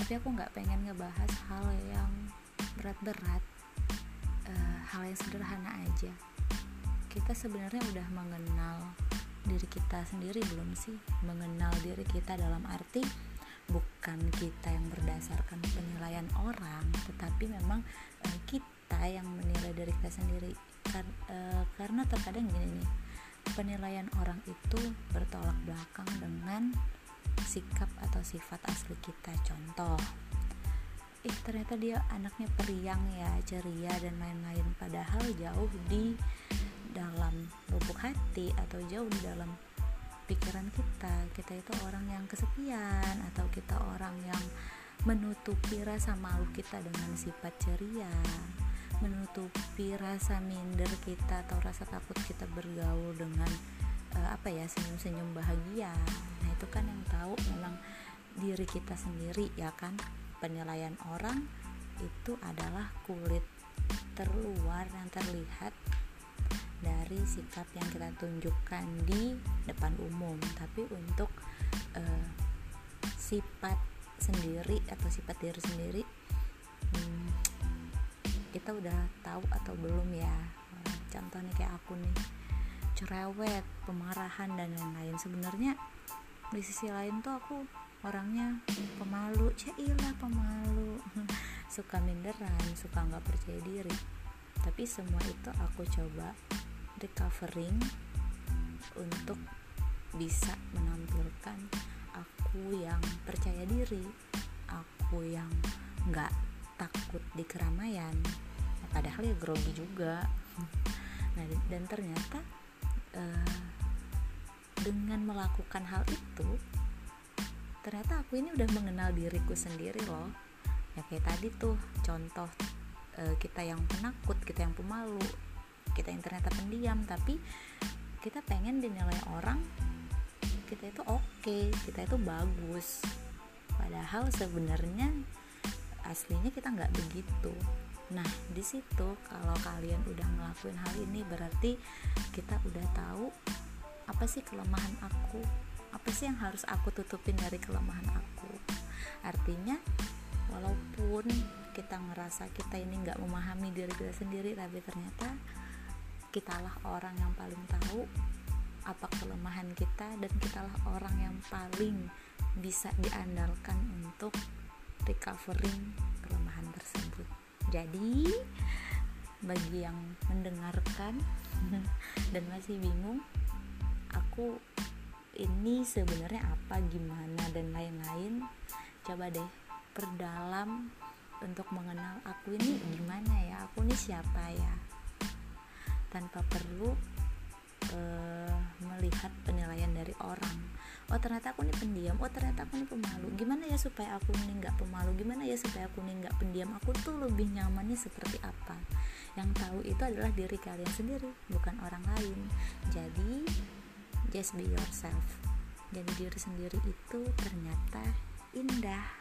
tapi aku nggak pengen ngebahas hal yang berat-berat uh, hal yang sederhana aja. Kita sebenarnya udah mengenal diri kita sendiri belum sih? Mengenal diri kita dalam arti bukan kita yang berdasarkan penilaian orang tetapi memang uh, kita yang menilai diri kita sendiri. Kar uh, karena terkadang gini nih penilaian orang itu bertolak belakang dengan sikap atau sifat asli kita. Contoh ih ternyata dia anaknya periang ya ceria dan lain-lain padahal jauh di dalam lubuk hati atau jauh di dalam pikiran kita. Kita itu orang yang kesepian atau kita orang yang menutupi rasa malu kita dengan sifat ceria. Menutupi rasa minder kita atau rasa takut kita bergaul dengan uh, apa ya senyum-senyum bahagia itu kan yang tahu memang diri kita sendiri ya kan? Penilaian orang itu adalah kulit terluar yang terlihat dari sikap yang kita tunjukkan di depan umum. Tapi untuk uh, sifat sendiri atau sifat diri sendiri hmm, kita udah tahu atau belum ya? Contohnya kayak aku nih cerewet pemarahan dan lain-lain. Sebenarnya di sisi lain tuh aku orangnya pemalu. Cailah pemalu. Suka minderan suka nggak percaya diri. Tapi semua itu aku coba recovering untuk bisa menampilkan aku yang percaya diri aku yang nggak takut di keramaian. Padahal ya grogi juga. Nah dan ternyata uh, dengan melakukan hal itu ternyata aku ini udah mengenal diriku sendiri loh. Ya kayak tadi tuh contoh uh, kita yang penakut kita yang pemalu kita yang ternyata pendiam tapi kita pengen dinilai orang kita itu oke okay, kita itu bagus. Padahal sebenarnya aslinya kita nggak begitu. Nah di situ kalau kalian udah ngelakuin hal ini berarti kita udah tahu apa sih kelemahan aku? Apa sih yang harus aku tutupin dari kelemahan aku? Artinya walaupun kita ngerasa kita ini nggak memahami diri kita sendiri tapi ternyata kitalah orang yang paling tahu apa kelemahan kita dan kitalah orang yang paling bisa diandalkan untuk recovering kelemahan tersebut. Jadi bagi yang mendengarkan dan masih bingung aku ini sebenarnya apa gimana dan lain-lain? Coba deh perdalam untuk mengenal aku ini gimana ya? Aku ini siapa ya? Tanpa perlu uh, melihat penilaian dari orang. Oh ternyata aku ini pendiam. Oh ternyata aku ini pemalu. Gimana ya supaya aku ini nggak pemalu? Gimana ya supaya aku ini nggak pendiam? Aku tuh lebih nyamannya seperti apa? Yang tahu itu adalah diri kalian sendiri bukan orang lain. Jadi just be yourself. Jadi diri sendiri itu ternyata indah